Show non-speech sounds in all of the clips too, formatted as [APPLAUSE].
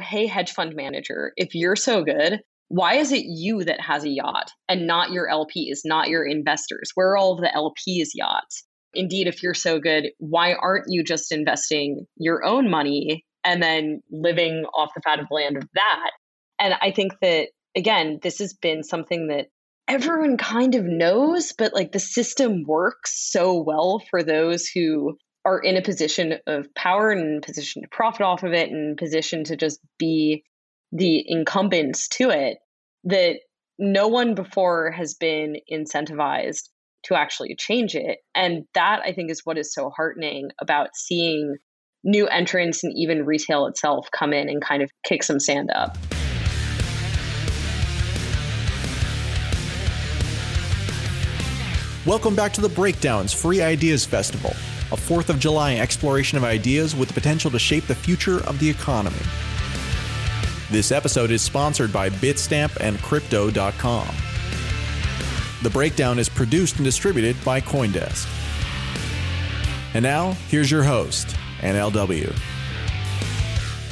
hey, hedge fund manager, if you're so good, why is it you that has a yacht and not your LPs, not your investors? Where are all of the LPs' yachts? Indeed, if you're so good, why aren't you just investing your own money and then living off the fat of the land of that? And I think that, again, this has been something that everyone kind of knows, but like the system works so well for those who are in a position of power and position to profit off of it and position to just be the incumbents to it that no one before has been incentivized to actually change it. And that I think is what is so heartening about seeing new entrants and even retail itself come in and kind of kick some sand up. Welcome back to the Breakdowns Free Ideas Festival, a 4th of July exploration of ideas with the potential to shape the future of the economy. This episode is sponsored by Bitstamp and Crypto.com. The breakdown is produced and distributed by Coindesk. And now, here's your host, NLW.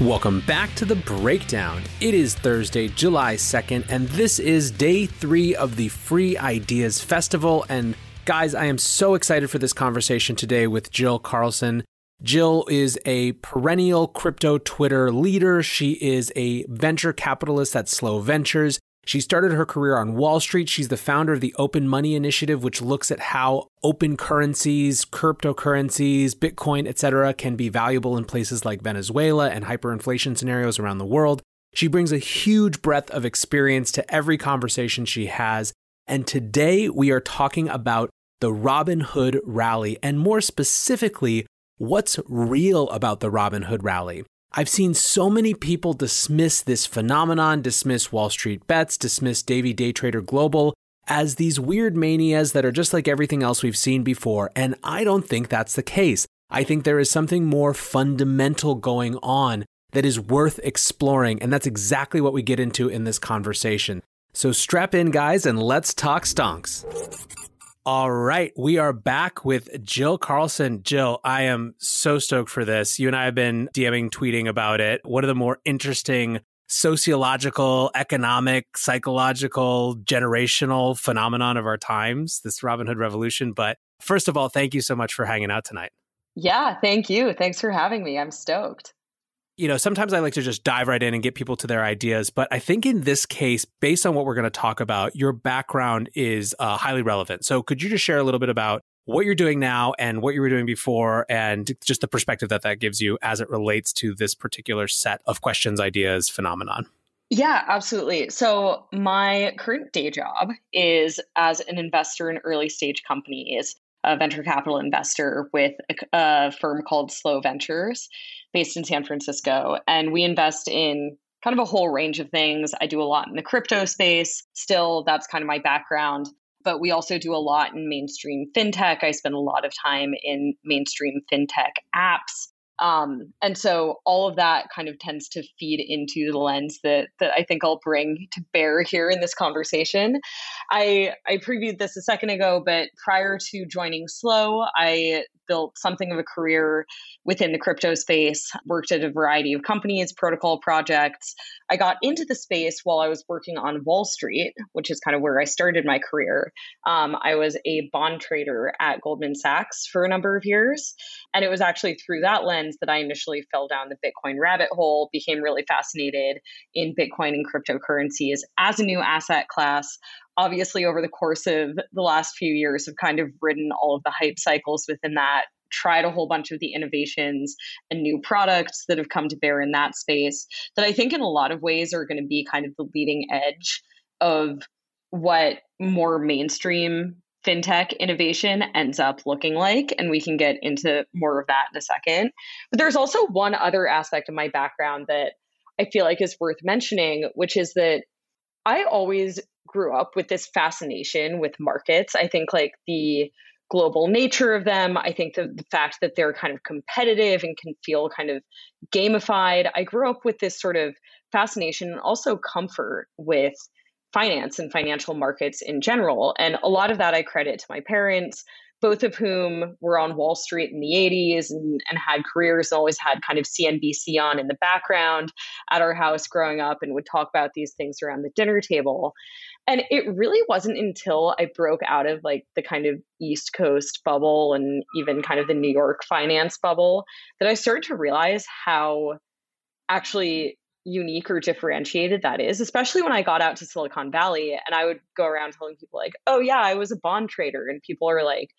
Welcome back to the breakdown. It is Thursday, July 2nd, and this is day three of the Free Ideas Festival. And guys, I am so excited for this conversation today with Jill Carlson. Jill is a perennial crypto Twitter leader. She is a venture capitalist at Slow Ventures. She started her career on Wall Street. She's the founder of the Open Money Initiative, which looks at how open currencies, cryptocurrencies, Bitcoin, etc., can be valuable in places like Venezuela and hyperinflation scenarios around the world. She brings a huge breadth of experience to every conversation she has. And today we are talking about the Robinhood rally, and more specifically, what's real about the Robinhood rally. I've seen so many people dismiss this phenomenon, dismiss Wall Street bets, dismiss Davey Day Trader Global as these weird manias that are just like everything else we've seen before, and I don't think that's the case. I think there is something more fundamental going on that is worth exploring, and that's exactly what we get into in this conversation. So strap in, guys, and let's talk stonks. All right, we are back with Jill Carlson. Jill, I am so stoked for this. You and I have been DMing, tweeting about it. One of the more interesting sociological, economic, psychological, generational phenomenon of our times, this Robinhood revolution. But first of all, thank you so much for hanging out tonight. Yeah, thank you. Thanks for having me. I'm stoked you know, sometimes I like to just dive right in and get people to their ideas. But I think in this case, based on what we're going to talk about, your background is uh, highly relevant. So could you just share a little bit about what you're doing now and what you were doing before and just the perspective that that gives you as it relates to this particular set of questions, ideas, phenomenon? Yeah, absolutely. So, my current day job is as an investor in early stage companies, a venture capital investor with a, a firm called Slow Ventures based in San Francisco. And we invest in kind of a whole range of things. I do a lot in the crypto space. Still, that's kind of my background. But we also do a lot in mainstream fintech. I spend a lot of time in mainstream fintech apps. Um, and so all of that kind of tends to feed into the lens that that I think I'll bring to bear here in this conversation. I I previewed this a second ago, but prior to joining Slow, I built something of a career within the crypto space, worked at a variety of companies, protocol projects. I got into the space while I was working on Wall Street, which is kind of where I started my career. Um, I was a bond trader at Goldman Sachs for a number of years. And it was actually through that lens that I initially fell down the Bitcoin rabbit hole, became really fascinated in Bitcoin and cryptocurrencies as a new asset class. Obviously over the course of the last few years have kind of ridden all of the hype cycles within that tried a whole bunch of the innovations and new products that have come to bear in that space that I think in a lot of ways are going to be kind of the leading edge of what more mainstream fintech innovation ends up looking like. And we can get into more of that in a second. But there's also one other aspect of my background that I feel like is worth mentioning, which is that I always grew up with this fascination with markets. I think like the global nature of them. I think the, the fact that they're kind of competitive and can feel kind of gamified. I grew up with this sort of fascination and also comfort with finance and financial markets in general. And a lot of that I credit to my parents, both of whom were on Wall Street in the 80s and, and had careers and always had kind of CNBC on in the background at our house growing up and would talk about these things around the dinner table. And it really wasn't until I broke out of like the kind of East Coast bubble and even kind of the New York finance bubble that I started to realize how actually unique or differentiated that is, especially when I got out to Silicon Valley and I would go around telling people, like, oh, yeah, I was a bond trader. And people are like,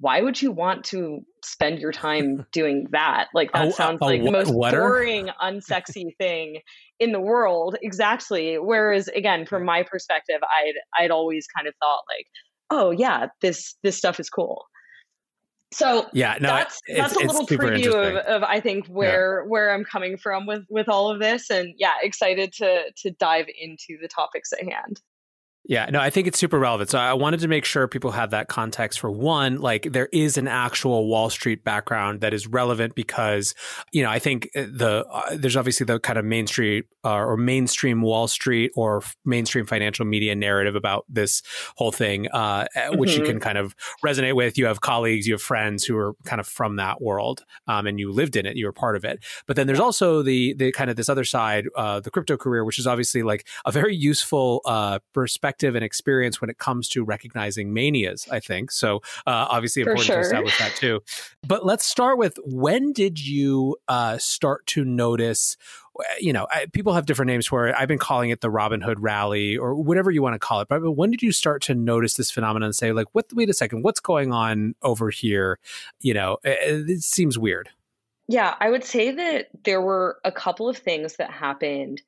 why would you want to spend your time [LAUGHS] doing that? Like that sounds a, a, like the most boring, unsexy thing in the world. Exactly. Whereas again, from my perspective, I'd I'd always kind of thought like, oh yeah, this this stuff is cool. So yeah, no, that's that's a little preview of, of I think where yeah. where I'm coming from with with all of this, and yeah, excited to to dive into the topics at hand. Yeah, no, I think it's super relevant. So I wanted to make sure people have that context for one, like there is an actual Wall Street background that is relevant because, you know, I think uh, the uh, there's obviously the kind of Main Street uh, or mainstream Wall Street or mainstream financial media narrative about this whole thing, uh, mm-hmm. which you mm-hmm. can kind of resonate with. You have colleagues, you have friends who are kind of from that world, um, and you lived in it, you were part of it. But then there's also the the kind of this other side, uh, the crypto career, which is obviously like a very useful uh, perspective perspective and experience when it comes to recognizing manias, I think. So uh, obviously important sure. to establish that too. But let's start with when did you uh, start to notice you know, I, people have different names for it. I've been calling it the Robinhood rally or whatever you want to call it. But when did you start to notice this phenomenon and say, like, what, wait a second, what's going on over here? You know, it, it seems weird. Yeah, I would say that there were a couple of things that happened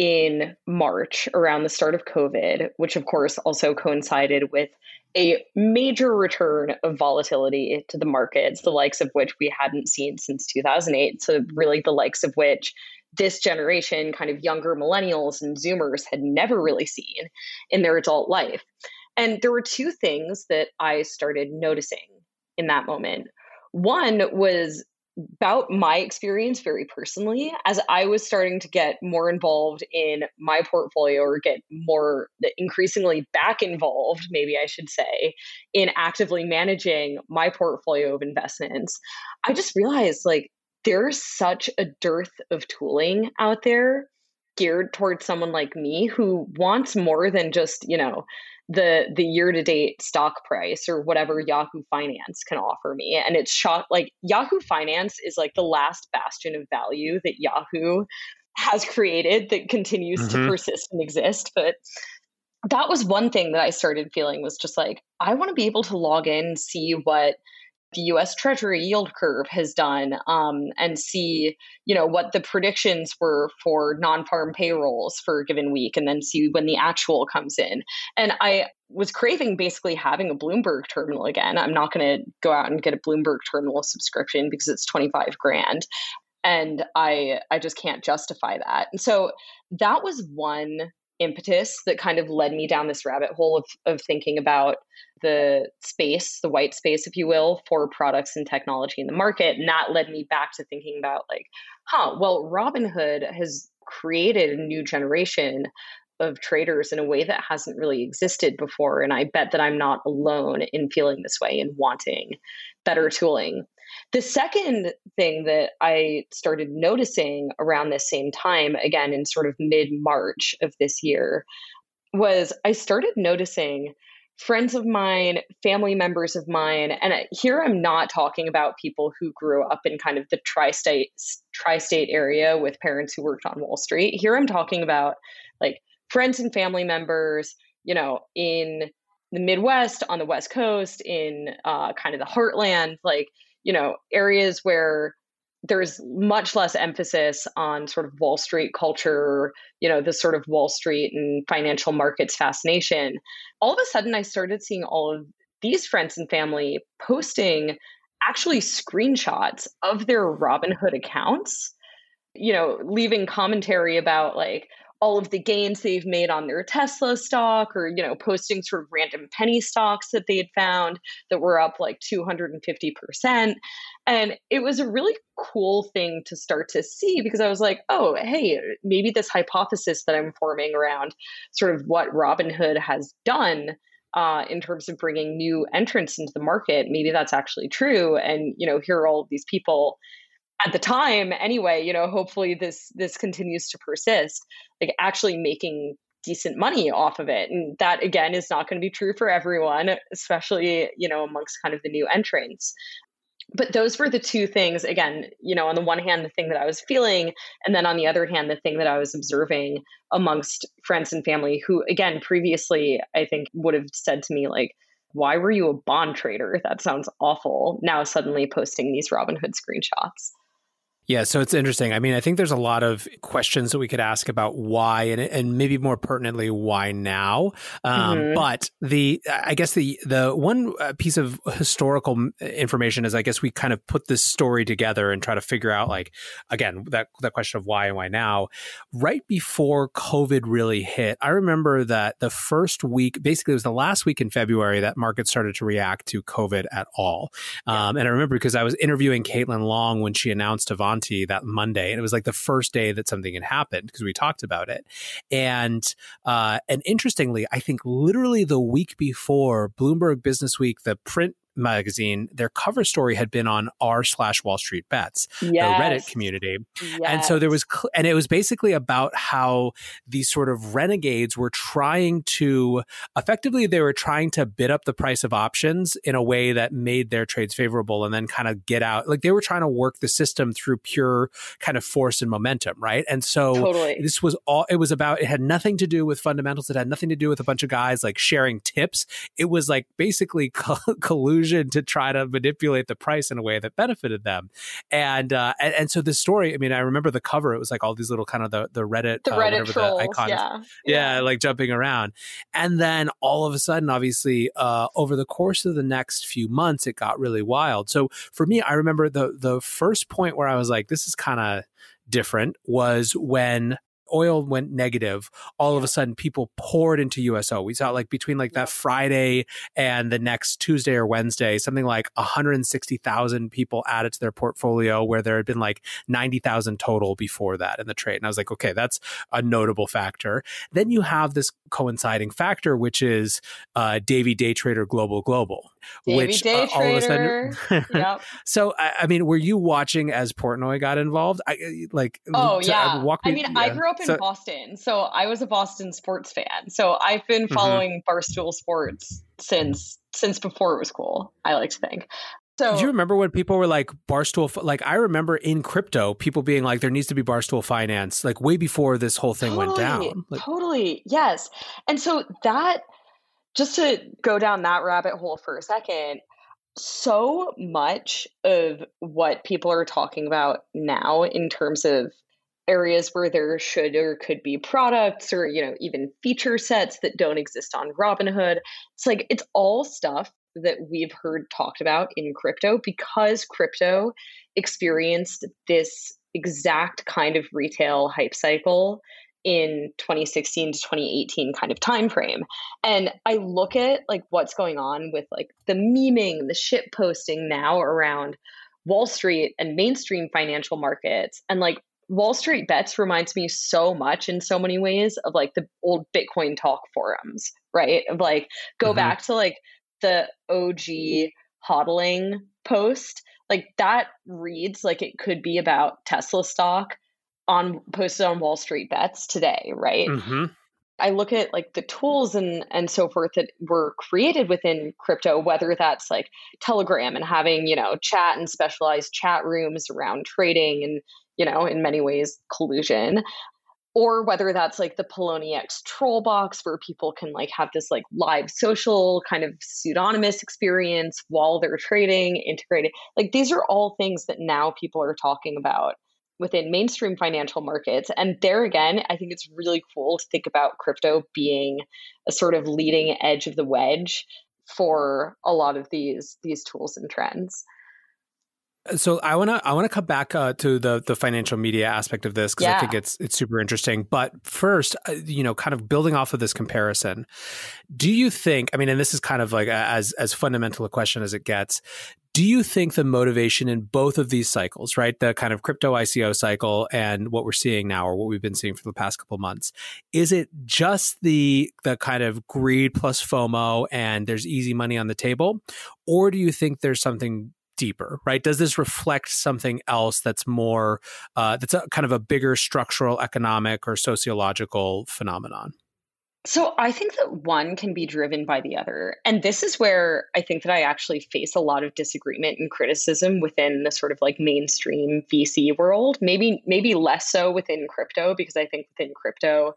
in March around the start of COVID, which of course also coincided with a major return of volatility to the markets, the likes of which we hadn't seen since 2008. So, really, the likes of which this generation, kind of younger millennials and Zoomers, had never really seen in their adult life. And there were two things that I started noticing in that moment. One was about my experience very personally as I was starting to get more involved in my portfolio or get more increasingly back involved, maybe I should say, in actively managing my portfolio of investments. I just realized like there's such a dearth of tooling out there geared towards someone like me who wants more than just, you know, the the year to date stock price or whatever Yahoo Finance can offer me. And it's shot like Yahoo Finance is like the last bastion of value that Yahoo has created that continues mm-hmm. to persist and exist. But that was one thing that I started feeling was just like, I want to be able to log in, see what the US Treasury yield curve has done um, and see, you know, what the predictions were for non-farm payrolls for a given week and then see when the actual comes in. And I was craving basically having a Bloomberg terminal again. I'm not going to go out and get a Bloomberg terminal subscription because it's 25 grand and I I just can't justify that. And so that was one impetus that kind of led me down this rabbit hole of, of thinking about the space, the white space, if you will, for products and technology in the market. And that led me back to thinking about like, huh, well, Robinhood has created a new generation of traders in a way that hasn't really existed before. And I bet that I'm not alone in feeling this way and wanting better tooling. The second thing that I started noticing around this same time, again in sort of mid March of this year, was I started noticing friends of mine, family members of mine, and here I'm not talking about people who grew up in kind of the tri-state tri-state area with parents who worked on Wall Street. Here I'm talking about like friends and family members, you know, in the Midwest, on the West Coast, in uh, kind of the heartland, like you know, areas where there's much less emphasis on sort of Wall Street culture, you know, the sort of Wall Street and financial markets fascination. All of a sudden, I started seeing all of these friends and family posting actually screenshots of their Robinhood accounts, you know, leaving commentary about like, all of the gains they've made on their Tesla stock or, you know, posting sort of random penny stocks that they had found that were up like 250%. And it was a really cool thing to start to see because I was like, oh, hey, maybe this hypothesis that I'm forming around sort of what Robinhood has done uh, in terms of bringing new entrants into the market. Maybe that's actually true. And, you know, here are all of these people at the time anyway, you know, hopefully this this continues to persist, like actually making decent money off of it. And that again is not going to be true for everyone, especially, you know, amongst kind of the new entrants. But those were the two things again you know on the one hand the thing that i was feeling and then on the other hand the thing that i was observing amongst friends and family who again previously i think would have said to me like why were you a bond trader? That sounds awful. Now suddenly posting these robinhood screenshots yeah, so it's interesting. I mean, I think there's a lot of questions that we could ask about why, and and maybe more pertinently, why now. Um, mm-hmm. But the, I guess the the one uh, piece of historical information is, I guess we kind of put this story together and try to figure out, like, again, that that question of why and why now. Right before COVID really hit, I remember that the first week, basically, it was the last week in February that markets started to react to COVID at all. Um, and I remember because I was interviewing Caitlin Long when she announced Avanti that Monday, and it was like the first day that something had happened because we talked about it. And uh, and interestingly, I think literally the week before Bloomberg Business Week, the print magazine, their cover story had been on r slash Wall Street Bets, yes. the Reddit community, yes. and so there was, and it was basically about how these sort of renegades were trying to, effectively, they were trying to bid up the price of options in a way that made their trades favorable, and then kind of get out, like they were trying to work the system through pure kind of force and momentum, right? And so totally. this was all it was about. It had nothing to do with fundamentals. It had nothing to do with a bunch of guys like sharing tips. It was like basically [LAUGHS] collusion to try to manipulate the price in a way that benefited them. And uh, and, and, so this story, I mean, I remember the cover. It was like all these little kind of the the Reddit, the uh, Reddit trolls, the icons, yeah. yeah. yeah, like jumping around. And then all of a sudden, obviously, uh, over the course of the next few months, it got really wild. So for me, I remember the the first point where I was like, this is kind of different was when oil went negative, all of a sudden people poured into USO. We saw like between like that Friday and the next Tuesday or Wednesday, something like 160,000 people added to their portfolio where there had been like 90,000 total before that in the trade. And I was like, okay, that's a notable factor. Then you have this coinciding factor, which is uh, Davey Day Trader Global Global, Davey which Day uh, all of a sudden. [LAUGHS] yep. So I, I, mean, were you watching as Portnoy got involved? I like. Oh yeah. Walk me, I mean, yeah. I grew up in so, Boston, so I was a Boston sports fan. So I've been mm-hmm. following mm-hmm. Barstool Sports since since before it was cool. I like to think. So, Do you remember when people were like Barstool? Like I remember in crypto, people being like, "There needs to be Barstool Finance," like way before this whole thing totally, went down. Like, totally, yes. And so that, just to go down that rabbit hole for a second, so much of what people are talking about now in terms of areas where there should or could be products or you know even feature sets that don't exist on robinhood it's like it's all stuff that we've heard talked about in crypto because crypto experienced this exact kind of retail hype cycle in 2016 to 2018 kind of time frame and i look at like what's going on with like the memeing the shit posting now around wall street and mainstream financial markets. And like wall street bets reminds me so much in so many ways of like the old bitcoin talk forums right? Of like go mm-hmm. back to like the OG hodling post, like that reads like it could be about Tesla stock on posted on Wall Street bets today, right? Mm-hmm. I look at like the tools and and so forth that were created within crypto, whether that's like Telegram and having you know chat and specialized chat rooms around trading and you know in many ways collusion, or whether that's like the Poloniex troll box where people can like have this like live social kind of pseudonymous experience while they're trading, integrated. Like these are all things that now people are talking about within mainstream financial markets. And there again, I think it's really cool to think about crypto being a sort of leading edge of the wedge for a lot of these these tools and trends. So I want to I want to come back uh, to the the financial media aspect of this because yeah. I think it's it's super interesting. But first, uh, you know, kind of building off of this comparison, do you think? I mean, and this is kind of like a, as as fundamental a question as it gets. Do you think the motivation in both of these cycles, right, the kind of crypto ICO cycle and what we're seeing now, or what we've been seeing for the past couple months, is it just the the kind of greed plus FOMO and there's easy money on the table, or do you think there's something deeper, right? Does this reflect something else that's more uh, that's a kind of a bigger structural, economic, or sociological phenomenon? So I think that one can be driven by the other. And this is where I think that I actually face a lot of disagreement and criticism within the sort of like mainstream VC world. Maybe maybe less so within crypto because I think within crypto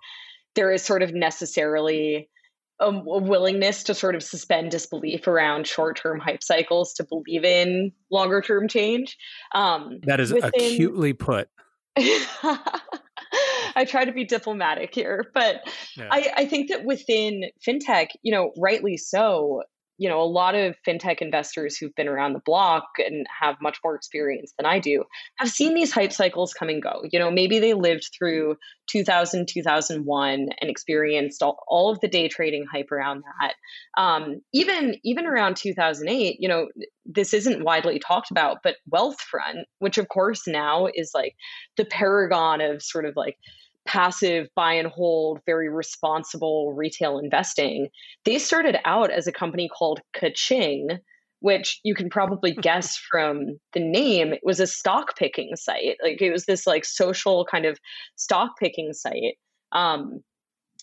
there is sort of necessarily a, a willingness to sort of suspend disbelief around short-term hype cycles to believe in longer-term change. Um, that is within... acutely put. [LAUGHS] [LAUGHS] I try to be diplomatic here, but yeah. I, I think that within fintech, you know, rightly so, you know, a lot of fintech investors who've been around the block and have much more experience than I do have seen these hype cycles come and go. You know, maybe they lived through 2000, 2001 and experienced all, all of the day trading hype around that. Um, even even around 2008, you know, this isn't widely talked about, but Wealthfront, which of course now is like the paragon of sort of like passive buy and hold, very responsible retail investing. They started out as a company called Kaching, which you can probably [LAUGHS] guess from the name. It was a stock picking site. Like it was this like social kind of stock picking site. Um,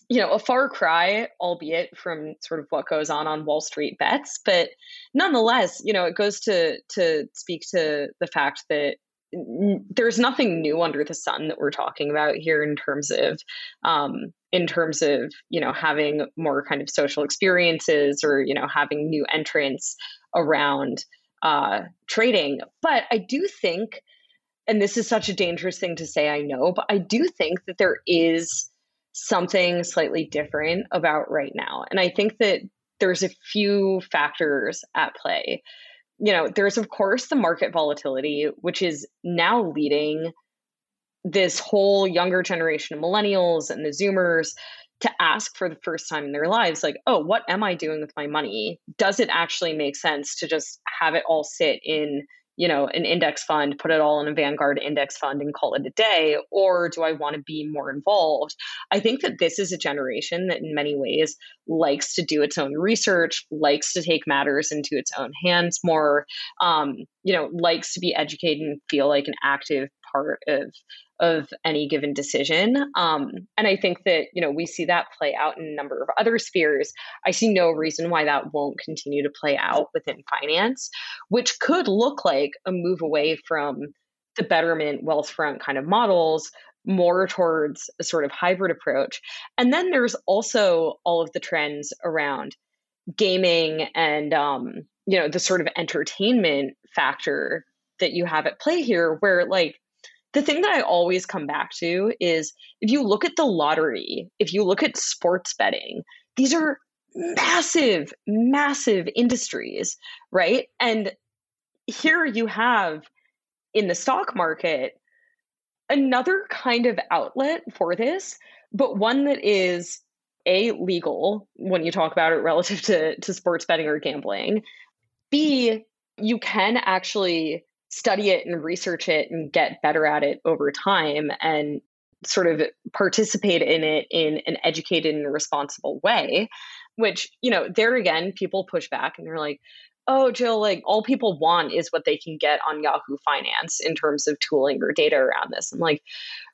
you know, a far cry, albeit from sort of what goes on on Wall Street bets, but nonetheless, you know, it goes to to speak to the fact that there's nothing new under the sun that we're talking about here in terms of um, in terms of you know having more kind of social experiences or you know having new entrants around uh, trading. But i do think and this is such a dangerous thing to say i know but i do think that there is something slightly different about right now. And i think that there's a few factors at play you know, there's of course the market volatility, which is now leading this whole younger generation of millennials and the Zoomers to ask for the first time in their lives, like, oh, what am I doing with my money? Does it actually make sense to just have it all sit in you know, an index fund, put it all in a Vanguard index fund and call it a day? Or do I want to be more involved? I think that this is a generation that, in many ways, likes to do its own research, likes to take matters into its own hands more, um, you know, likes to be educated and feel like an active part of of any given decision. Um, and I think that, you know, we see that play out in a number of other spheres. I see no reason why that won't continue to play out within finance, which could look like a move away from the betterment Wealthfront kind of models more towards a sort of hybrid approach. And then there's also all of the trends around gaming and um, you know the sort of entertainment factor that you have at play here where like the thing that I always come back to is if you look at the lottery, if you look at sports betting, these are massive, massive industries, right? And here you have in the stock market another kind of outlet for this, but one that is a legal when you talk about it relative to, to sports betting or gambling. B, you can actually study it and research it and get bettor at it over time and sort of participate in it in an educated and responsible way which you know there again people push back and they're like oh jill like all people want is what they can get on yahoo finance in terms of tooling or data around this. I'm like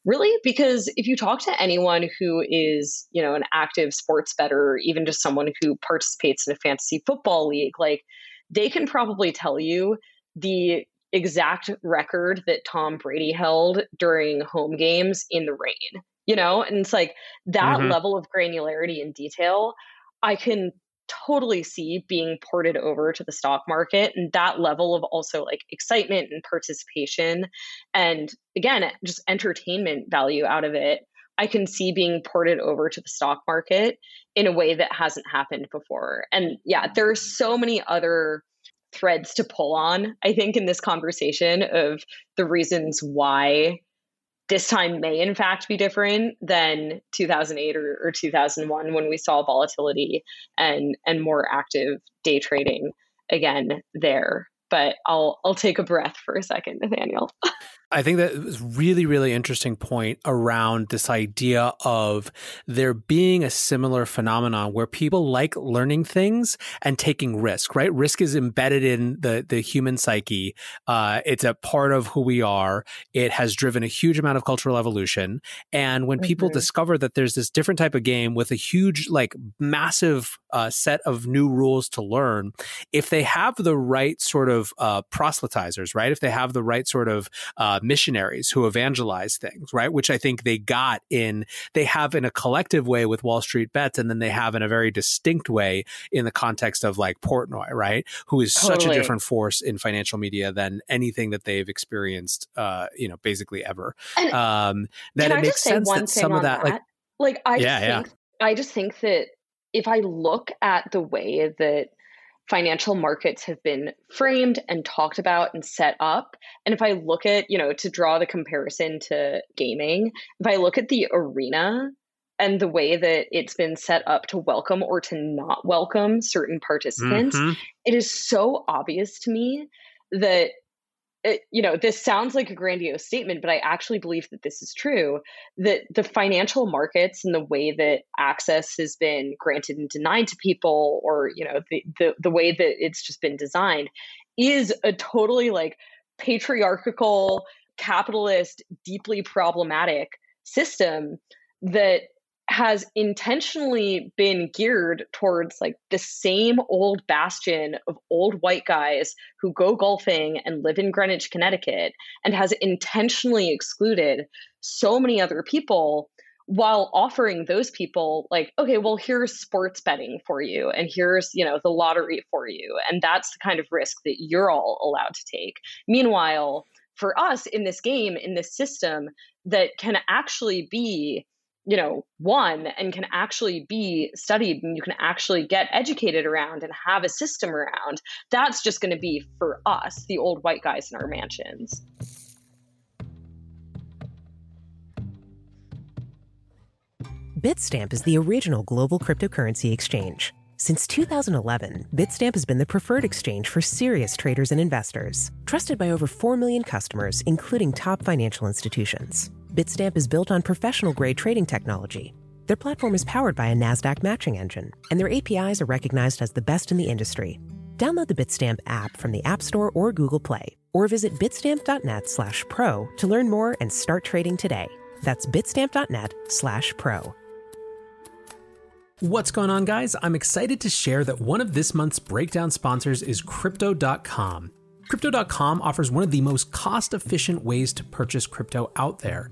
really? Because if you talk to anyone who is you know an active sports better even just someone who participates in a fantasy football league like they can probably tell you the exact record that Tom Brady held during home games in the rain, you know? And it's like that mm-hmm. level of granularity and detail, I can totally see being ported over to the stock market and that level of also like excitement and participation and again just entertainment value out of it I can see being ported over to the stock market in a way that hasn't happened before. And yeah, there are so many other threads to pull on, I think, in this conversation of the reasons why this time may in fact be different than 2008 or, or 2001 when we saw volatility and and more active day trading again there but I'll I'll take a breath for a second, Nathaniel. [LAUGHS] I think that was really, really interesting point around this idea of there being a similar phenomenon where people like learning things and taking risk, right? Risk is embedded in the, the human psyche. Uh, it's a part of who we are. It has driven a huge amount of cultural evolution. And when people mm-hmm. discover that there's this different type of game with a huge, like massive uh, set of new rules to learn, if they have the right sort of uh, proselytizers, right? If they have the right sort of uh, uh, missionaries who evangelize things, right? Which I think they got in, they have in a collective way with Wall Street Bets, and then they have in a very distinct way in the context of like Portnoy, right? Who is totally. such a different force in financial media than anything that they've experienced, uh, you know, basically ever. um, that it makes sense that some of that, that, like, like I yeah, think, yeah. I just think that if I look at the way that financial markets have been framed and talked about and set up. And if I look at, you know, to draw the comparison to gaming, if I look at the arena and the way that it's been set up to welcome or to not welcome certain participants, mm-hmm. it is so obvious to me that it, you know, this sounds like a grandiose statement, but I actually believe that this is true. That the financial markets and the way that access has been granted and denied to people, or you know, the the, the way that it's just been designed, is a totally like patriarchal, capitalist, deeply problematic system that has intentionally been geared towards like the same old bastion of old white guys who go golfing and live in Greenwich, Connecticut, and has intentionally excluded so many other people while offering those people like okay well here's sports betting for you and here's you know the lottery for you and that's the kind of risk that you're all allowed to take. Meanwhile for us in this game in this system that can actually be you know, one and can actually be studied and you can actually get educated around and have a system around, that's just going to be for us, the old white guys in our mansions. Bitstamp is the original global cryptocurrency exchange. Since 2011, Bitstamp has been the preferred exchange for serious traders and investors, trusted by over 4 million customers, including top financial institutions. Bitstamp is built on professional grade trading technology. Their platform is powered by a NASDAQ matching engine, and their APIs are recognized as the best in the industry. Download the Bitstamp app from the App Store or Google Play, or visit bitstamp.net slash pro to learn more and start trading today. That's bitstamp.net slash pro. What's going on, guys? I'm excited to share that one of this month's breakdown sponsors is Crypto.com. Crypto.com offers one of the most cost efficient ways to purchase crypto out there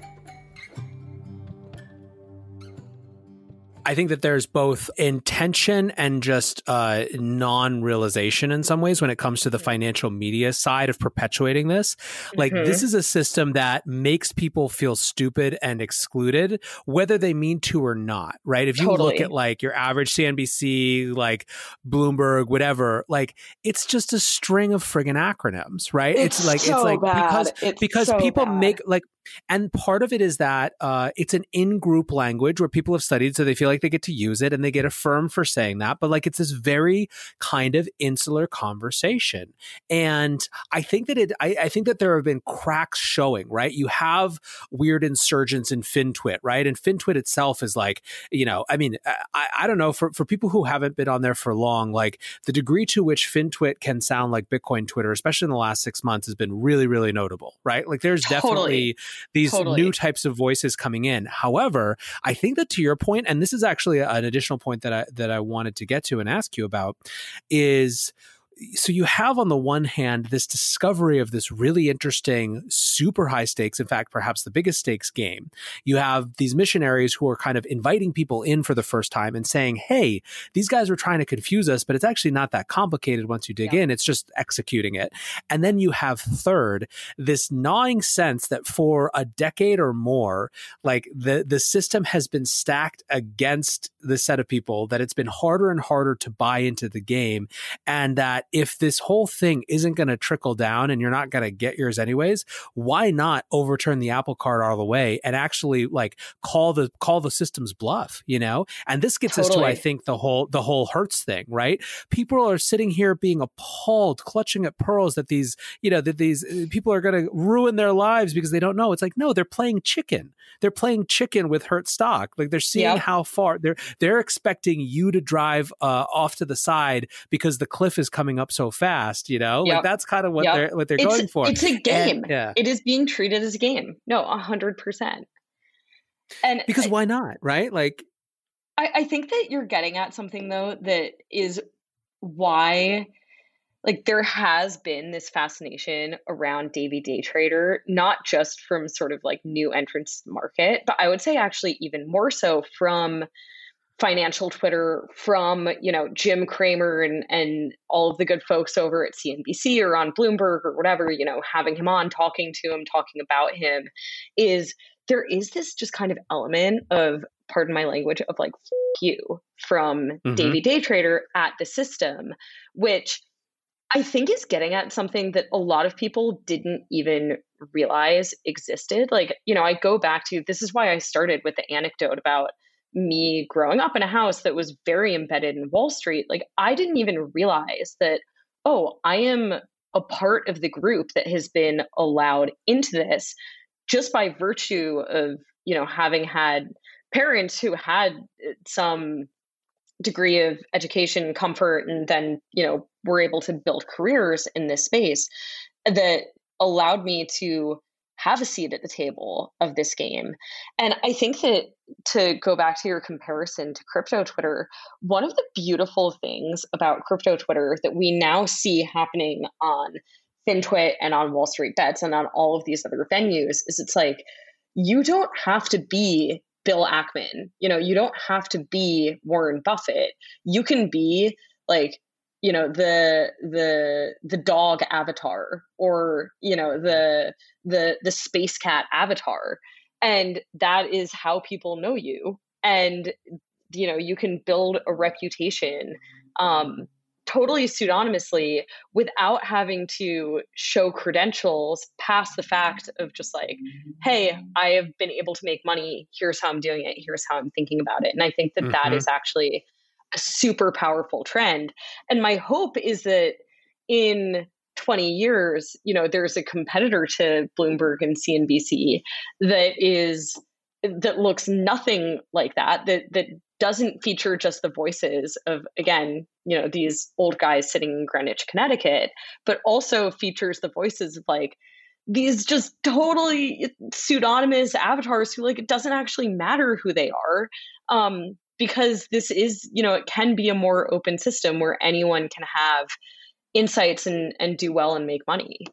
I think that there's both intention and just uh, non realization in some ways when it comes to the financial media side of perpetuating this. Like, mm-hmm. this is a system that makes people feel stupid and excluded, whether they mean to or not, right? If you totally. look at like your average CNBC, like Bloomberg, whatever, like it's just a string of friggin' acronyms, right? It's, it's like, so it's like bad. because, it's because so people bad. make like, and part of it is that uh, it's an in group language where people have studied, so they feel like they get to use it and they get affirmed for saying that. But like it's this very kind of insular conversation. And I think that it, I, I think that there have been cracks showing, right? You have weird insurgents in FinTwit, right? And FinTwit itself is like, you know, I mean, I, I don't know, for, for people who haven't been on there for long, like the degree to which FinTwit can sound like Bitcoin Twitter, especially in the last six months, has been really, really notable, right? Like there's Totally. definitely these Totally. new types of voices coming in. However, I think that to your point, and this is actually an additional point that I that I wanted to get to and ask you about, is so you have on the one hand this discovery of this really interesting, super high stakes, in fact, perhaps the biggest stakes game. You have these missionaries who are kind of inviting people in for the first time and saying, hey, these guys are trying to confuse us, but it's actually not that complicated once you dig yeah. in. It's just executing it. And then you have third, this gnawing sense that for a decade or more, like the, the system has been stacked against the set of people that it's been harder and harder to buy into the game. And that if this whole thing isn't going to trickle down and you're not going to get yours anyways, why not overturn the apple cart all the way and actually like call the call the system's bluff, you know? And this gets totally. us to I think the whole the whole Hertz thing, right? People are sitting here being appalled, clutching at pearls that these, you know, that these uh, people are going to ruin their lives because they don't know. It's like no, they're playing chicken. They're playing chicken with Hertz stock. Like they're seeing how far they're they're expecting you to drive uh, off to the side because the cliff is coming up so fast. You know, yep. like that's kind of what yep. they're what they're it's, going for. It's a game. And, yeah. It is being treated as a game. No, a hundred percent. And because why not, right? Like, I, I think that you're getting at something though that is why like there has been this fascination around Davey Day Trader, not just from sort of like new entrants to the market, but I would say actually even more so from financial Twitter from, you know, Jim Cramer and and all of the good folks over at CNBC or on Bloomberg or whatever, you know, having him on, talking to him, talking about him, is there is this just kind of element of, pardon my language, of like you from mm-hmm. Davey Day Trader at the system, which I think is getting at something that a lot of people didn't even realize existed. Like, you know, I go back to this is why I started with the anecdote about me growing up in a house that was very embedded in Wall Street, like I didn't even realize that, oh, I am a part of the group that has been allowed into this just by virtue of, you know, having had parents who had uh, some degree of education, comfort, and then, you know, were able to build careers in this space that allowed me to have a seat at the table of this game. And I think that to go back to your comparison to crypto Twitter, one of the beautiful things about crypto Twitter that we now see happening on FinTwit and on Wall Street Bets and on all of these other venues is it's like you don't have to be Bill Ackman. You know, you don't have to be Warren Buffett. You can be like you know the the the dog avatar or you know the the the space cat avatar and that is how people know you and you know you can build a reputation um totally pseudonymously without having to show credentials past the fact of just like hey i have been able to make money here's how i'm doing it here's how i'm thinking about it and i think that, mm-hmm. that is actually a super powerful trend. And my hope is that in 20 years, you know, there's a competitor to Bloomberg and CNBC that is that looks nothing like that, that that doesn't feature just the voices of again, you know, these old guys sitting in Greenwich, Connecticut, but also features the voices of like these just totally pseudonymous avatars who like it doesn't actually matter who they are um because this is, you know, it can be a more open system where anyone can have insights and, and do well and make money.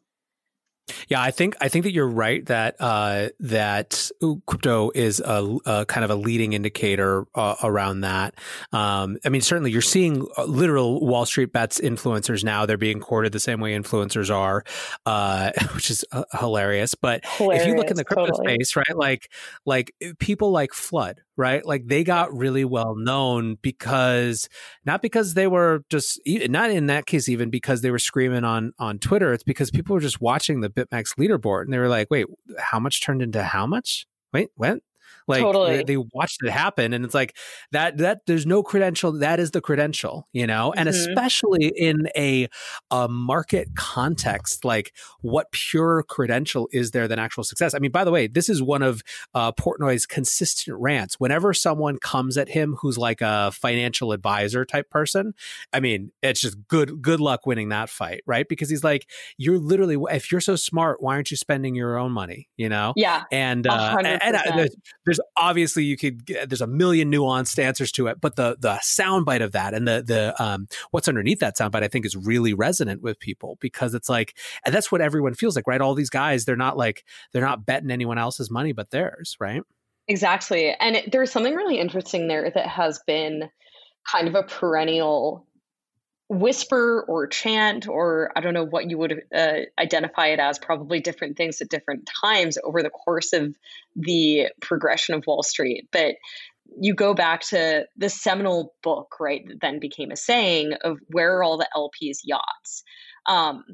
Yeah, I think I think that you're right that uh, that crypto is a, a, kind of a leading indicator uh, around that. Um, I mean, certainly you're seeing uh, literal Wall Street bets influencers now. They're being courted the same way influencers are, uh, [LAUGHS] which is uh, hilarious. But hilarious, if you look in the crypto totally. space, right, like like people like Flood, right? Like they got really well known because not because they were just not in that case even because they were screaming on on Twitter. It's because people were just watching the BitMEX leaderboard and they were like, "Wait, how much turned into how much? Wait, what? Like totally. they, they, watched it happen, and it's like that. That there's no credential. That is the credential, you know. And mm-hmm. especially in a a market context, like what pure credential is there than actual success? I mean, by the way, this is one of uh, Portnoy's consistent rants. Whenever someone comes at him who's like a financial advisor type person, I mean, it's just good good luck winning that fight, right? Because he's like, you're literally if you're so smart, why aren't you spending your own money? You know? Yeah. And uh, and, and uh, there's, there's there's obviously you could there's a million nuanced answers to it, but the the soundbite of that and the the um what's underneath that soundbite I think is really resonant with people because it's like and that's what everyone feels like, right? All these guys, they're not like they're not betting anyone else's money but theirs, right? Exactly. And it, there's something really interesting there that has been kind of a perennial whisper or chant, or I don't know what you would uh, identify it as, probably different things at different times over the course of the progression of Wall Street. But you go back to the seminal book, right, that then became a saying of where are all the LPs' yachts? Um,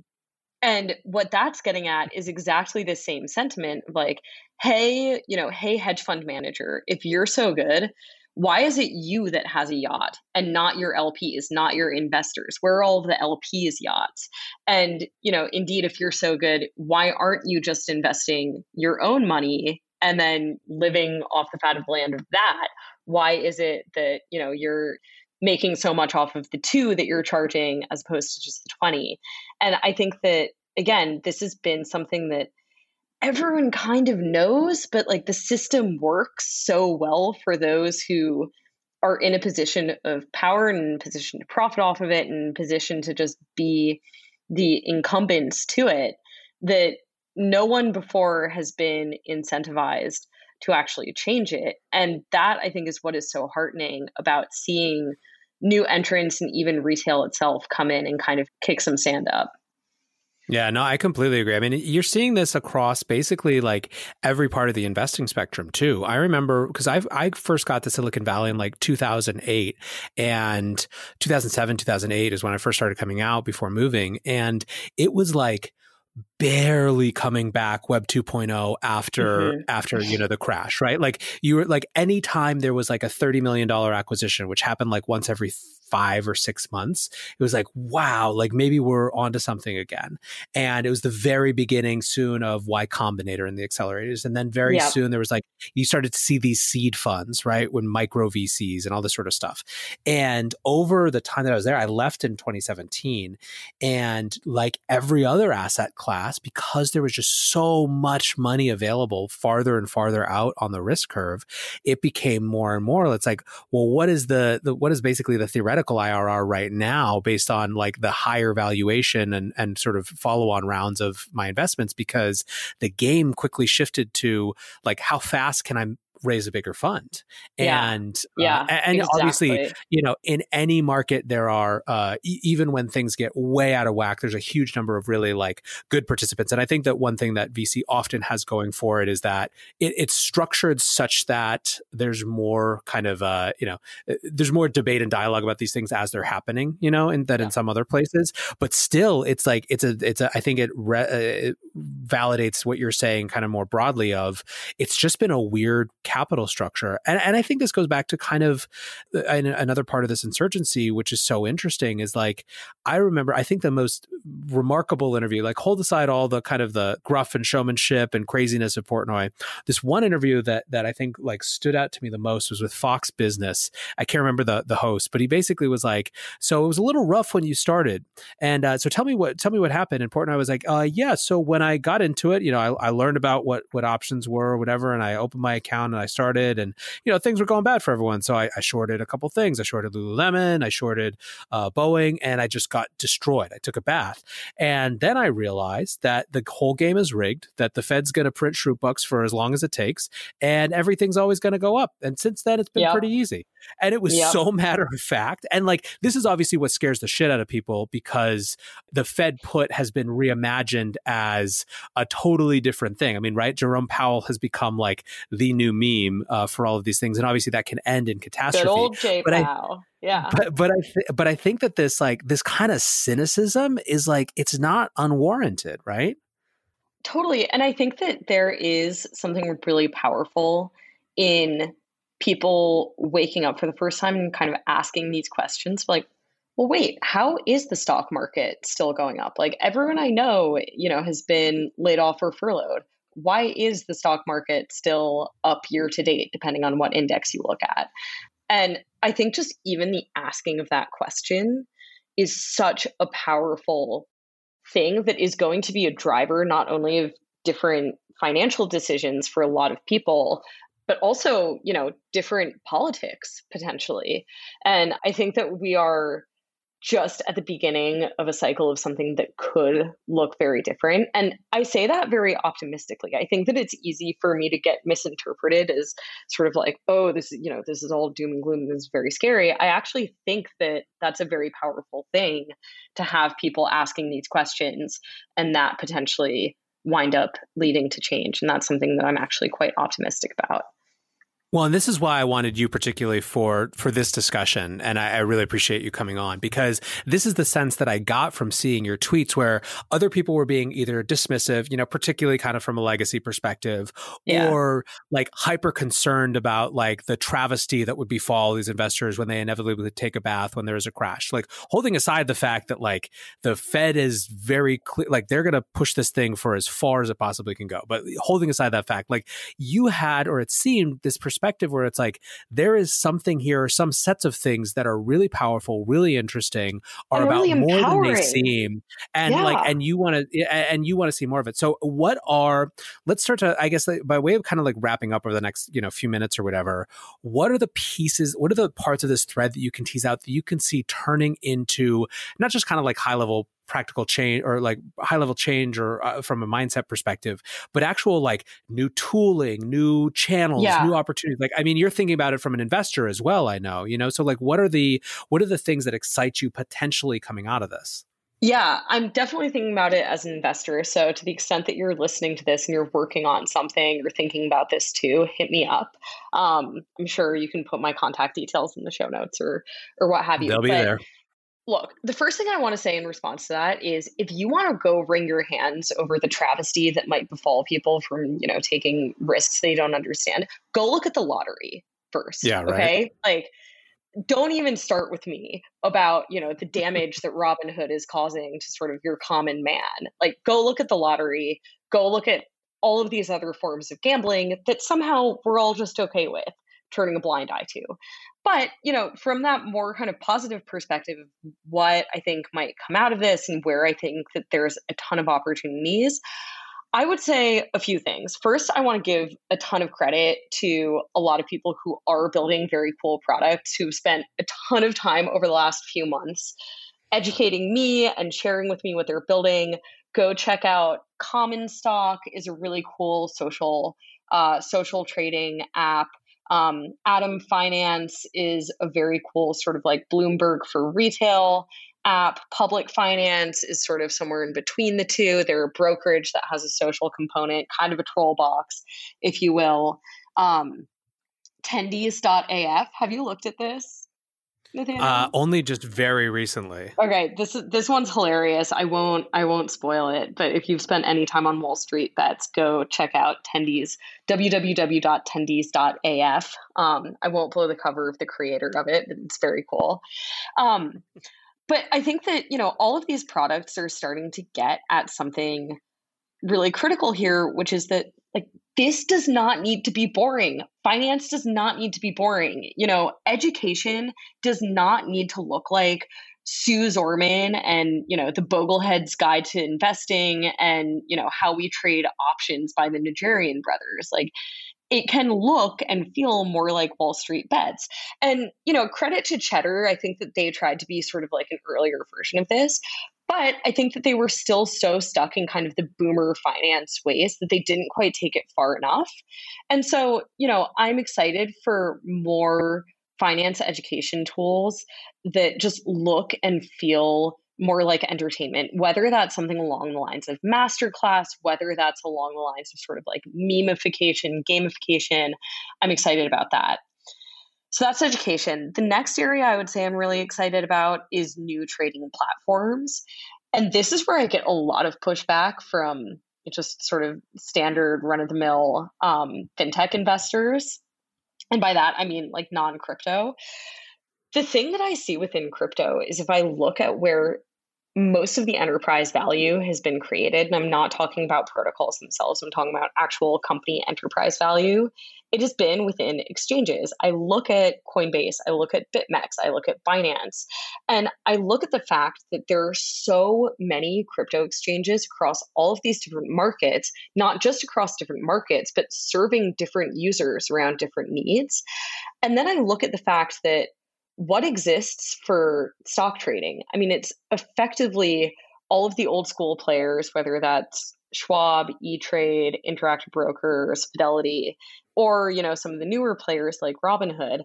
and what that's getting at is exactly the same sentiment like, hey, you know, hey, hedge fund manager, if you're so good, why is it you that has a yacht and not your LPs, not your investors? Where are all the LPs' yachts? And, you know, indeed, if you're so good, why aren't you just investing your own money and then living off the fat of the land of that? Why is it that, you know, you're making so much off of the two that you're charging as opposed to just the 20? And I think that, again, this has been something that everyone kind of knows, but like the system works so well for those who are in a position of power and position to profit off of it and position to just be the incumbents to it that no one before has been incentivized to actually change it. And that I think is what is so heartening about seeing new entrants and even retail itself come in and kind of kick some sand up. Yeah, no, I completely agree. I mean, you're seeing this across basically like every part of the investing spectrum too. I remember because I I first got to Silicon Valley in like 2008 and 2007, 2008 is when I first started coming out before moving and it was like barely coming back web 2.0 after mm-hmm. after you know the crash right like you were like anytime there was like a 30 million dollar acquisition which happened like once every five or six months, it was like, wow, like maybe we're onto something again. And it was the very beginning soon of Y Combinator and the accelerators. And then very soon there was like, you started to see these seed funds, right? When micro VCs and all this sort of stuff. And over the time that I was there, I left in 2017. And like every other asset class, because there was just so much money available farther and farther out on the risk curve, it became more and more. It's like, well, what is the, the what is basically the theoretical theoretical IRR right now based on like the higher valuation and, and sort of follow on rounds of my investments because the game quickly shifted to like how fast can I raise a bigger fund. And yeah, uh, and exactly. obviously, you know, in any market there are uh, e- even when things get way out of whack, there's a huge number of really like good participants. And I think that one thing that VC often has going for it is that it, it's structured such that there's more kind of uh, you know, uh, there's more debate and dialogue about these things as they're happening, you know, and that yeah. in some other places. But still, it's like it's a it's a I think it, re- uh, it validates what you're saying kind of more broadly of it's just been a weird capital structure. And, and I think this goes back to kind of uh, another part of this insurgency, which is so interesting is like, I remember, I think the most remarkable interview, like hold aside all the kind of the gruff and showmanship and craziness of Portnoy. This one interview that, that I think like stood out to me the most was with Fox Business. I can't remember the, the host, but he basically was like, so it was a little rough when you started. And uh, so tell me what, tell me what happened. And Portnoy was like, uh, yeah. So when I got into it, you know, I, I learned about what, what options were or whatever. And I opened my account and I started, and you know things were going bad for everyone. So I, I shorted a couple things. I shorted Lululemon, I shorted uh, Boeing, and I just got destroyed. I took a bath, and then I realized that the whole game is rigged. That the Fed's going to print Shroot bucks for as long as it takes, and everything's always going to go up. And since then, it's been yep. pretty easy. And it was yep. so [LAUGHS] matter of fact. And like this is obviously what scares the shit out of people because the Fed put has been reimagined as a totally different thing. I mean, right? Jerome Powell has become like the new meme uh, for all of these things, and obviously that can end in catastrophe. Good old J but I, yeah. But but I th- but I think that this like this kind of cynicism is like it's not unwarranted, right? Totally, and I think that there is something really powerful in people waking up for the first time and kind of asking these questions like well wait how is the stock market still going up like everyone i know you know has been laid off or furloughed why is the stock market still up year to date, depending on what index you look at? And I think just even the asking of that question is such a powerful thing that is going to be a driver not only of different financial decisions for a lot of people, but also, you know, different politics potentially. And I think that we are just at the beginning of a cycle of something that could look very different. And I say that very optimistically. I think that it's easy for me to get misinterpreted as sort of like, oh, this is, you know, this is all doom and gloom. This is very scary. I actually think that that's a very powerful thing to have people asking these questions and that potentially wind up leading to change. And that's something that I'm actually quite optimistic about. Well, and this is why I wanted you particularly for for this discussion, and I, I, really appreciate you coming on because this is the sense that I got from seeing your tweets, where other people were being either dismissive, you know, particularly kind of from a legacy perspective, yeah. or like hyper concerned about like the travesty that would befall these investors when they inevitably take a bath when there is a crash. Like holding aside the fact that like the Fed is very clear, like they're going to push this thing for as far as it possibly can go, but holding aside that fact, like you had, or it seemed this perspective perspective where it's like there is something here or some sets of things that are really powerful, really interesting, are and about really more than they seem, and yeah. like and you want to eh, and you want to see more of it. So what are let's start to I guess by way of kind of like wrapping up over the next you know few minutes or whatever. What are the pieces? What are the parts of this thread that you can tease out that you can see turning into not just kind of like high level practical change or like high level change or uh, from a mindset perspective but actual like new tooling new channels yeah. new opportunities like i mean you're thinking about it from an investor as well i know you know so like what are the what are the things that excite you potentially coming out of this yeah, I'm definitely thinking about it as an investor. So, to the extent that you're listening to this and you're working on something or thinking about this too, hit me up. Um, I'm sure you can put my contact details in the show notes or or what have you. They'll be but, there. Look, the first thing I want to say in response to that is if you want to go wring your hands over the travesty that might befall people from, you know, taking risks they don't understand, go look at the lottery first. Yeah, right. Okay. Like, don't even start with me about, you know, the damage that Robinhood is causing to sort of your common man. Like, go look at the lottery, go look at all of these other forms of gambling that somehow we're all just okay with turning a blind eye to. But, you know, from that more kind of positive perspective, what I think might come out of this and where I think that there's a ton of opportunities, I would say a few things. First, I want to give a ton of credit to a lot of people who are building very cool products who've spent a ton of time over the last few months educating me and sharing with me what they're building. Go check out Common Stock is a really cool social uh, social trading app. Um, Atom Finance is a very cool sort of like Bloomberg for retail app. Public Finance is sort of somewhere in between the two. They're a brokerage that has a social component, kind of a troll box, if you will. Um, tendies.af. Have you looked at this? Uh, only just very recently. Okay, this this one's hilarious. I won't I won't spoil it, but if you've spent any time on Wall Street bets, go check out Tendies www.tendies.af. Um, I won't blow the cover of the creator of it, but it's very cool. Um, but I think that you know all of these products are starting to get at something really critical here, which is that like this does not need to be boring. Finance does not need to be boring. You know, education does not need to look like Suze Orman and, you know, the Boglehead's Guide to Investing and, you know, how we trade options by the Najarian brothers. Like, it can look and feel more like Wall Street bets. And, you know, credit to Cheddar, I think that they tried to be sort of like an earlier version of this. But I think that they were still so stuck in kind of the boomer finance ways that they didn't quite take it far enough. And so, you know, I'm excited for more finance education tools that just look and feel more like entertainment, whether that's something along the lines of masterclass, whether that's along the lines of sort of like memification, gamification. I'm excited about that. So that's education. The next area I would say I'm really excited about is new trading platforms. And this is where I get a lot of pushback from just sort of standard run of the mill um, fintech investors. And by that, I mean like non crypto. The thing that I see within crypto is if I look at where most of the enterprise value has been created. And I'm not talking about protocols themselves, I'm talking about actual company enterprise value. It has been within exchanges. I look at Coinbase, I look at BitMEX, I look at Binance, and I look at the fact that there are so many crypto exchanges across all of these different markets, not just across different markets, but serving different users around different needs. And then I look at the fact that what exists for stock trading? I mean, it's effectively all of the old school players, whether that's Schwab, E Trade, Interactive Brokers, Fidelity, or you know some of the newer players like Robinhood.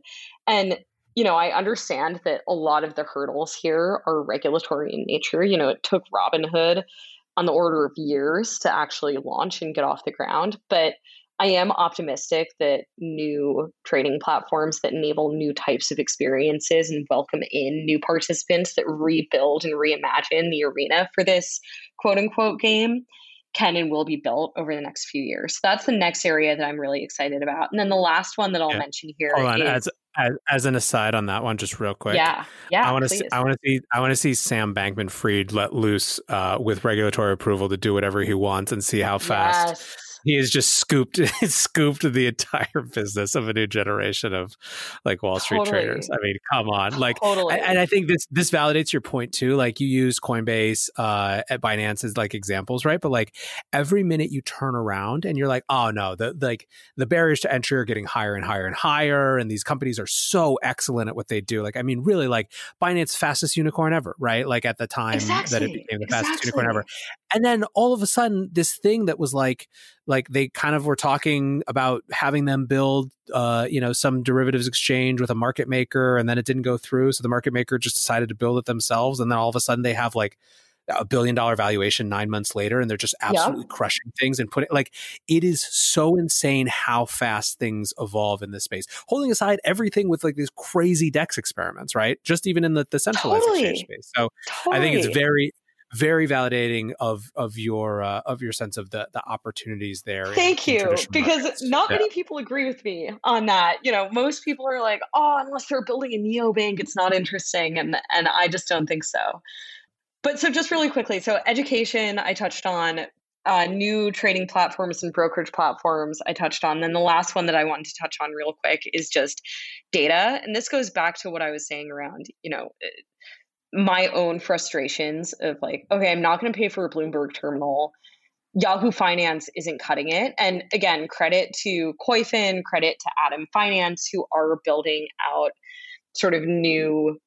And you know, I understand that a lot of the hurdles here are regulatory in nature. You know, it took Robinhood on the order of years to actually launch and get off the ground, but I am optimistic that new trading platforms that enable new types of experiences and welcome in new participants that rebuild and reimagine the arena for this quote unquote game can and will be built over the next few years. So that's the next area that I'm really excited about. And then the last one that I'll yeah. mention here Hold on, is, as, as, as an aside on that one, just real quick. Yeah, yeah. I want to see. I want to see. I want to see Sam Bankman-Fried let loose uh, with regulatory approval to do whatever he wants and see how fast. Yes he has just scooped [LAUGHS] scooped the entire business of a new generation of like Wall Street totally. traders. I mean, come on, like, totally. and I think this this validates your point too. Like, you use Coinbase uh, at Binance as like examples, right? But like every minute you turn around and you're like, oh no, the like the barriers to entry are getting higher and higher and higher, and these companies are so excellent at what they do. Like, I mean, really, like Binance fastest unicorn ever, right? Like at the time exactly. that it became the exactly. fastest unicorn ever, and then all of a sudden, this thing that was like like they kind of were talking about having them build uh, you know some derivatives exchange with a market maker and then it didn't go through so the market maker just decided to build it themselves and then all of a sudden they have like a billion dollar valuation nine months later and they're just absolutely yeah. crushing things and putting like it is so insane how fast things evolve in this space holding aside everything with like these crazy dex experiments right just even in the, the centralized totally. exchange space so totally. i think it's very very validating of of your uh, of your sense of the the opportunities there. Thank in, you, in because markets. not yeah. many people agree with me on that. You know, most people are like, "Oh, unless they're building a neobank, it's not interesting," and and I just don't think so. But so just really quickly, so education I touched on. Uh, new trading platforms and brokerage platforms I touched on. Then the last one that I wanted to touch on real quick is just data. And this goes back to what I was saying around, you know, my own frustrations of like, okay, I'm not going to pay for a Bloomberg terminal. Yahoo Finance isn't cutting it. And again, credit to Koyfin, credit to Atom Finance, who are building out sort of new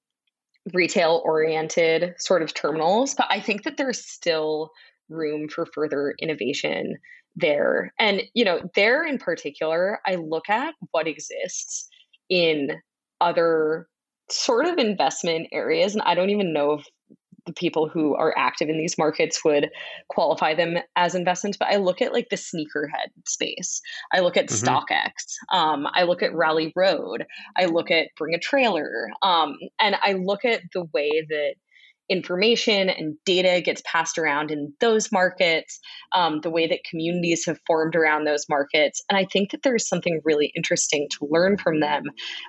retail oriented sort of terminals. But I think that there's still room for further innovation there. And, you know, there in particular, I look at what exists in other sort of investment areas. And I don't even know if the people who are active in these markets would qualify them as investments, but I look at like the sneakerhead space. I look at mm-hmm. StockX. Um, I look at Rally Road. I look at Bring a Trailer. Um, and I look at the way that information and data gets passed around in those markets, um, the way that communities have formed around those markets. And I think that there's something really interesting to learn from them.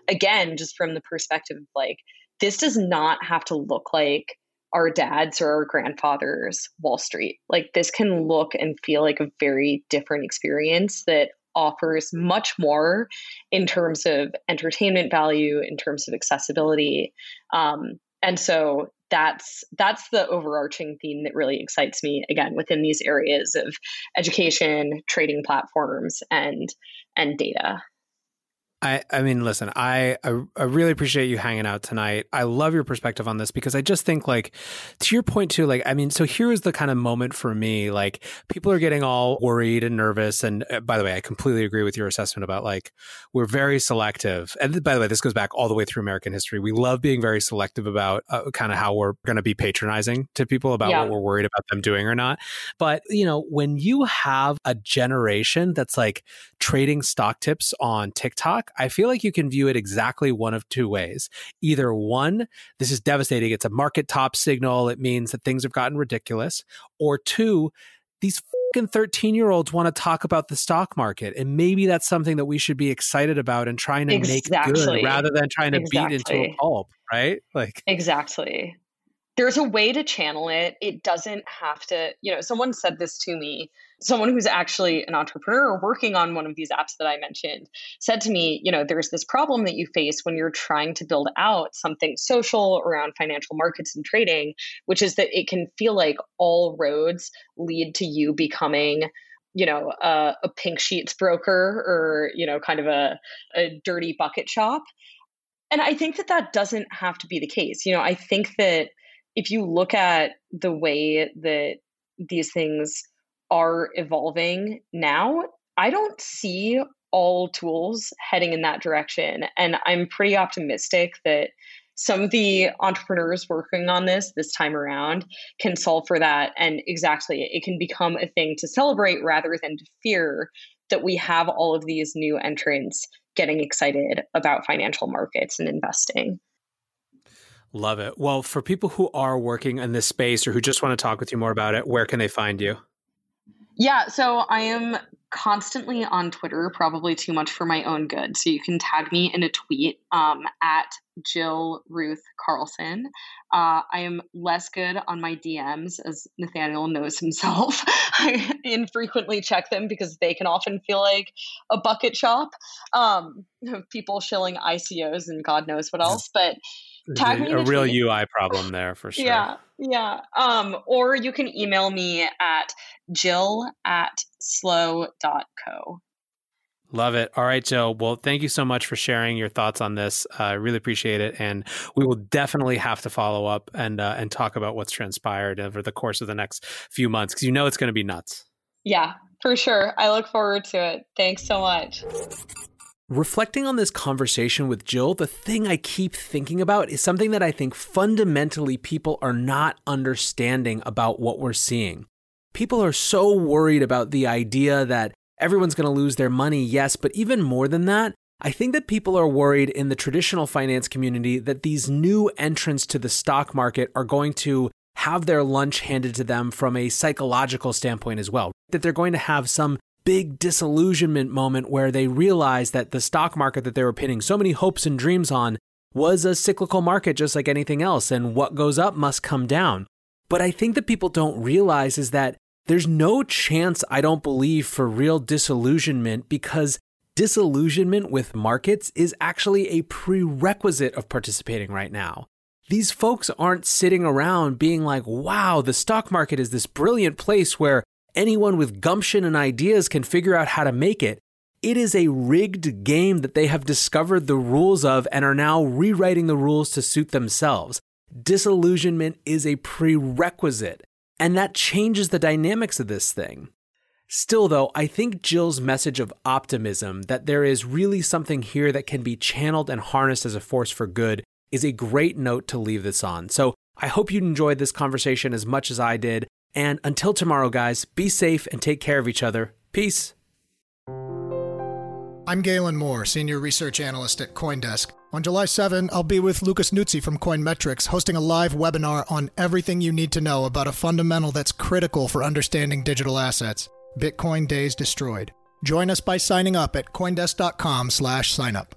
Again, just from the perspective of like, this does not have to look like our dad's or our grandfather's Wall Street. Like, this can look and feel like a very different experience that offers much more in terms of entertainment value, in terms of accessibility. Um, and so that's that's the overarching theme that really excites me again within these areas of education trading platforms and and data I, I mean, listen, I, I, I really appreciate you hanging out tonight. I love your perspective on this because I just think, like, to your point too. Like, I mean, so here is the kind of moment for me. Like, people are getting all worried and nervous. And uh, by the way, I completely agree with your assessment about like we're very selective. And by the way, this goes back all the way through American history. We love being very selective about uh, kind of how we're going to be patronizing to people about yeah. what we're worried about them doing or not. But you know, when you have a generation that's like trading stock tips on TikTok I feel like you can view it exactly one of two ways. Either one, this is devastating. It's a market top signal. It means that things have gotten ridiculous. Or two, these fucking 13 year olds want to talk about the stock market. And maybe that's something that we should be excited about and trying to exactly. make good rather than trying to exactly. beat into a pulp, right? Like, exactly. There's a way to channel it. It doesn't have to, you know, someone said this to me. Someone who's actually an entrepreneur working on one of these apps that I mentioned said to me, you know, there's this problem that you face when you're trying to build out something social around financial markets and trading, which is that it can feel like all roads lead to you becoming you know a, a pink sheets broker or you know kind of a, a dirty bucket shop and i think that that doesn't have to be the case you know i think that if you look at the way that these things are evolving now, I don't see all tools heading in that direction. And I'm pretty optimistic that some of the entrepreneurs working on this this time around can solve for that. And exactly, it can become a thing to celebrate rather than to fear that we have all of these new entrants getting excited about financial markets and investing. Love it. Well, for people who are working in this space or who just want to talk with you more about it, where can they find you? Yeah, so I am constantly on Twitter, probably too much for my own good. So you can tag me in a tweet um, at Jill Ruth Carlson. Uh, I am less good on my DMs, as Nathaniel knows himself. [LAUGHS] I infrequently check them because they can often feel like a bucket shop. Um, [LAUGHS] people shilling ICOs and God knows what else. But tag me a real tweet. UI problem there for [LAUGHS] sure. Yeah, yeah. Um, or you can email me at jill at slow.co. Love it. All right, Jill. Well, thank you so much for sharing your thoughts on this. I uh, really appreciate it, and we will definitely have to follow up and uh, and talk about what's transpired over the course of the next few months because you know it's going to be nuts. Yeah, for sure. I look forward to it. Thanks so much. Reflecting on this conversation with Jill, the thing I keep thinking about is something that I think fundamentally people are not understanding about what we're seeing. People are so worried about the idea that everyone's going to lose their money, yes, but even more than that, I think that people are worried in the traditional finance community that these new entrants to the stock market are going to have their lunch handed to them from a psychological standpoint as well. That they're going to have some big disillusionment moment where they realize that the stock market that they were pinning so many hopes and dreams on was a cyclical market just like anything else, and what goes up must come down. But I think that people don't realize is that there's no chance, I don't believe, for real disillusionment because disillusionment with markets is actually a prerequisite of participating right now. These folks aren't sitting around being like, wow, the stock market is this brilliant place where anyone with gumption and ideas can figure out how to make it. It is a rigged game that they have discovered the rules of and are now rewriting the rules to suit themselves. Disillusionment is a prerequisite, and that changes the dynamics of this thing. Still, though, I think Jill's message of optimism that there is really something here that can be channeled and harnessed as a force for good is a great note to leave this on. So I hope you enjoyed this conversation as much as I did. And until tomorrow, guys, be safe and take care of each other. Peace. I'm Galen Moore, Senior Research Analyst at Coindesk. On July 7, I'll be with Lucas Nuzzi from Coinmetrics hosting a live webinar on everything you need to know about a fundamental that's critical for understanding digital assets Bitcoin Days Destroyed. Join us by signing up at coindesk.com slash signup.